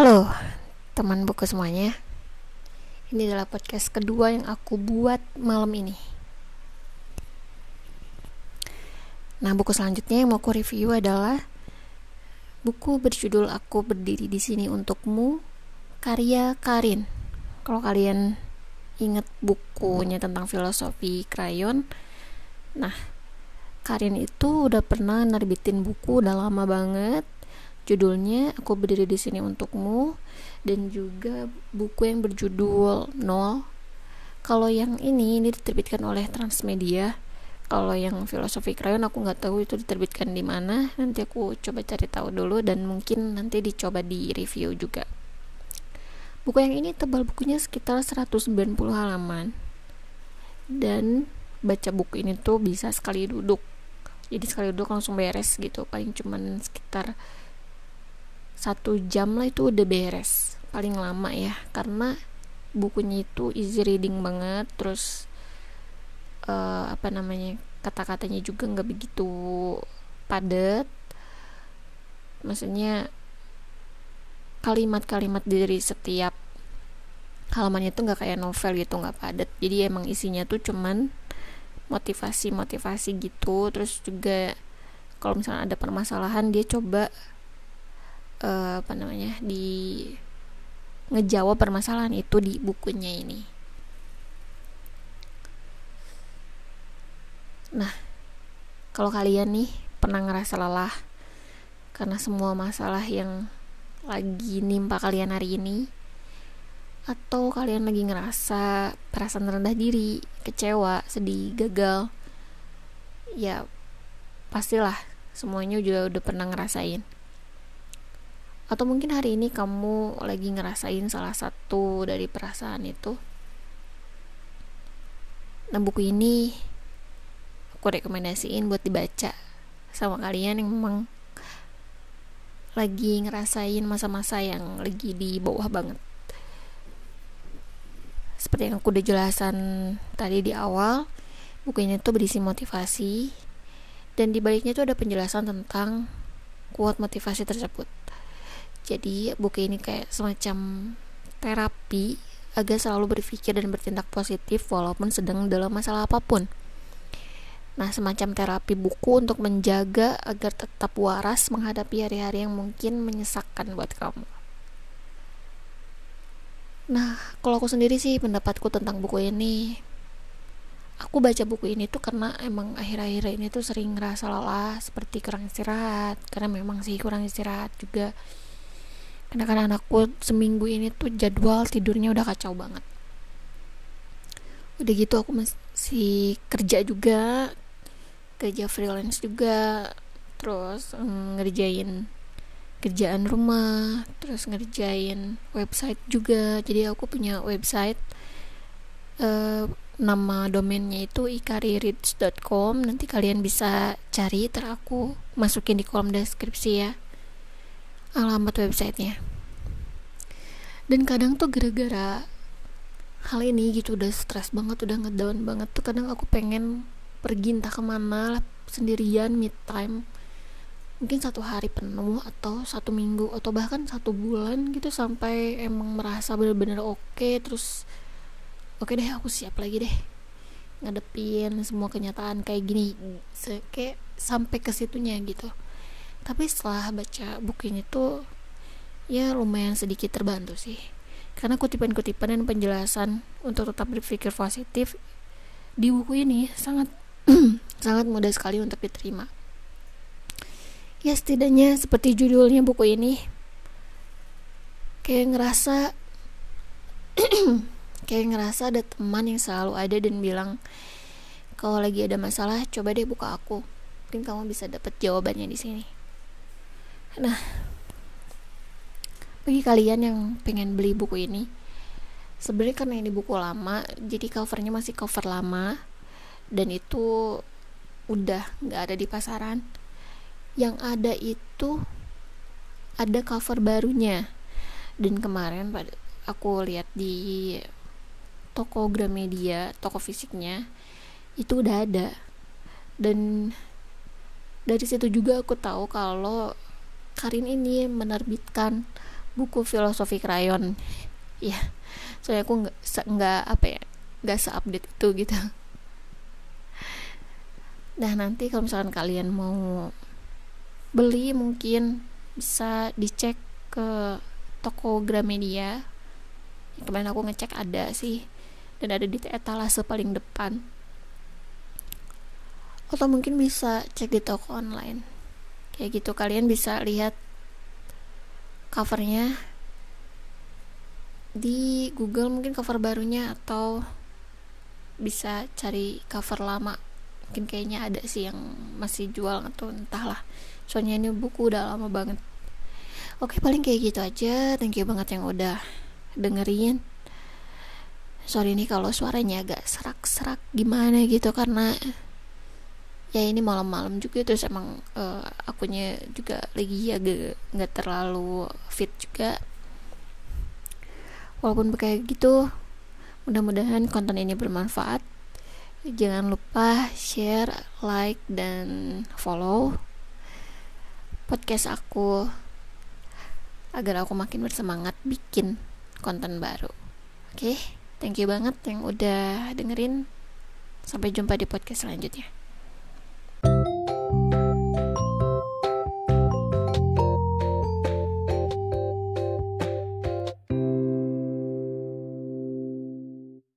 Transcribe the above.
Halo teman buku semuanya. Ini adalah podcast kedua yang aku buat malam ini. Nah buku selanjutnya yang mau aku review adalah Buku berjudul Aku Berdiri di Sini Untukmu Karya Karin. Kalau kalian ingat bukunya tentang filosofi krayon Nah Karin itu udah pernah nerbitin buku udah lama banget Judulnya Aku Berdiri di Sini Untukmu dan juga buku yang berjudul Nol. Kalau yang ini ini diterbitkan oleh Transmedia. Kalau yang filosofi krayon aku nggak tahu itu diterbitkan di mana. Nanti aku coba cari tahu dulu dan mungkin nanti dicoba di review juga. Buku yang ini tebal bukunya sekitar 190 halaman. Dan baca buku ini tuh bisa sekali duduk. Jadi sekali duduk langsung beres gitu. Paling cuman sekitar satu jam lah itu udah beres paling lama ya. Karena bukunya itu easy reading banget terus uh, apa namanya kata-katanya juga nggak begitu padat. Maksudnya kalimat-kalimat dari setiap halamannya itu nggak kayak novel gitu nggak padat. Jadi emang isinya tuh cuman motivasi-motivasi gitu. Terus juga kalau misalnya ada permasalahan dia coba uh, apa namanya di ngejawab permasalahan itu di bukunya ini. Nah, kalau kalian nih pernah ngerasa lelah karena semua masalah yang lagi nimpa kalian hari ini atau kalian lagi ngerasa perasaan rendah diri, kecewa, sedih, gagal, ya pastilah semuanya juga udah pernah ngerasain atau mungkin hari ini kamu lagi ngerasain salah satu dari perasaan itu? Nah buku ini aku rekomendasiin buat dibaca sama kalian yang memang lagi ngerasain masa-masa yang lagi di bawah banget. Seperti yang aku udah jelasan tadi di awal buku ini tuh berisi motivasi dan di baliknya tuh ada penjelasan tentang kuat motivasi tersebut jadi buku ini kayak semacam terapi agar selalu berpikir dan bertindak positif walaupun sedang dalam masalah apa pun. Nah, semacam terapi buku untuk menjaga agar tetap waras menghadapi hari-hari yang mungkin menyesakkan buat kamu. Nah, kalau aku sendiri sih pendapatku tentang buku ini aku baca buku ini tuh karena emang akhir-akhir ini tuh sering ngerasa lelah seperti kurang istirahat karena memang sih kurang istirahat juga karena kan anakku seminggu ini tuh jadwal tidurnya udah kacau banget. Udah gitu aku masih kerja juga kerja freelance juga terus mm, ngerjain kerjaan rumah terus ngerjain website juga. Jadi aku punya website uh, nama domainnya itu ikarireads.com nanti kalian bisa cari ter aku masukin di kolom deskripsi ya alamat websitenya. Dan kadang tuh gara-gara hal ini gitu udah stres banget udah ngedown banget tuh kadang aku pengen pergi entah ke mana sendirian mid time mungkin satu hari penuh atau satu minggu atau bahkan satu bulan gitu sampai emang merasa bener-bener oke okay, terus oke okay deh aku siap lagi deh ngadepin semua kenyataan kayak gini. Kayak sampai ke situnya gitu tapi setelah baca buku ini tuh ya lumayan sedikit terbantu sih. Karena kutipan-kutipan dan penjelasan untuk tetap berpikir positif di buku ini sangat sangat mudah sekali untuk diterima. Ya setidaknya seperti judulnya buku ini kayak ngerasa kayak ngerasa ada teman yang selalu ada dan bilang kalau lagi ada masalah coba deh buka aku. Mungkin kamu bisa dapat jawabannya di sini Nah, bagi kalian yang pengen beli buku ini, sebenarnya karena ini buku lama, jadi covernya masih cover lama dan itu udah nggak ada di pasaran. Yang ada itu ada cover barunya. Dan kemarin aku lihat di toko Gramedia, toko fisiknya itu udah ada. Dan dari situ juga aku tahu kalau Karin ini menerbitkan buku filosofi krayon. Ya soalnya aku nggak nggak apa ya nggak seupdate itu gitu. Nah nanti kalau misalkan kalian mau beli mungkin bisa dicek ke toko Gramedia kemarin aku ngecek ada sih dan ada di etalase paling depan. Atau mungkin bisa cek di toko online kayak gitu kalian bisa lihat covernya di Google mungkin cover barunya atau bisa cari cover lama. Mungkin kayaknya ada sih yang masih jual atau entahlah. Soalnya ini buku udah lama banget. Oke paling kayak gitu aja. Thank you banget yang udah dengerin. Sorry nih kalau suaranya agak serak-serak. Gimana gitu karena ya ini malam-malam juga terus emang uh, akunya juga lagi agak nggak terlalu fit juga walaupun kayak gitu mudah-mudahan konten ini bermanfaat jangan lupa share, like, dan follow podcast aku agar aku makin bersemangat bikin konten baru. Oke, okay? thank you banget yang udah dengerin. Sampai jumpa di podcast selanjutnya.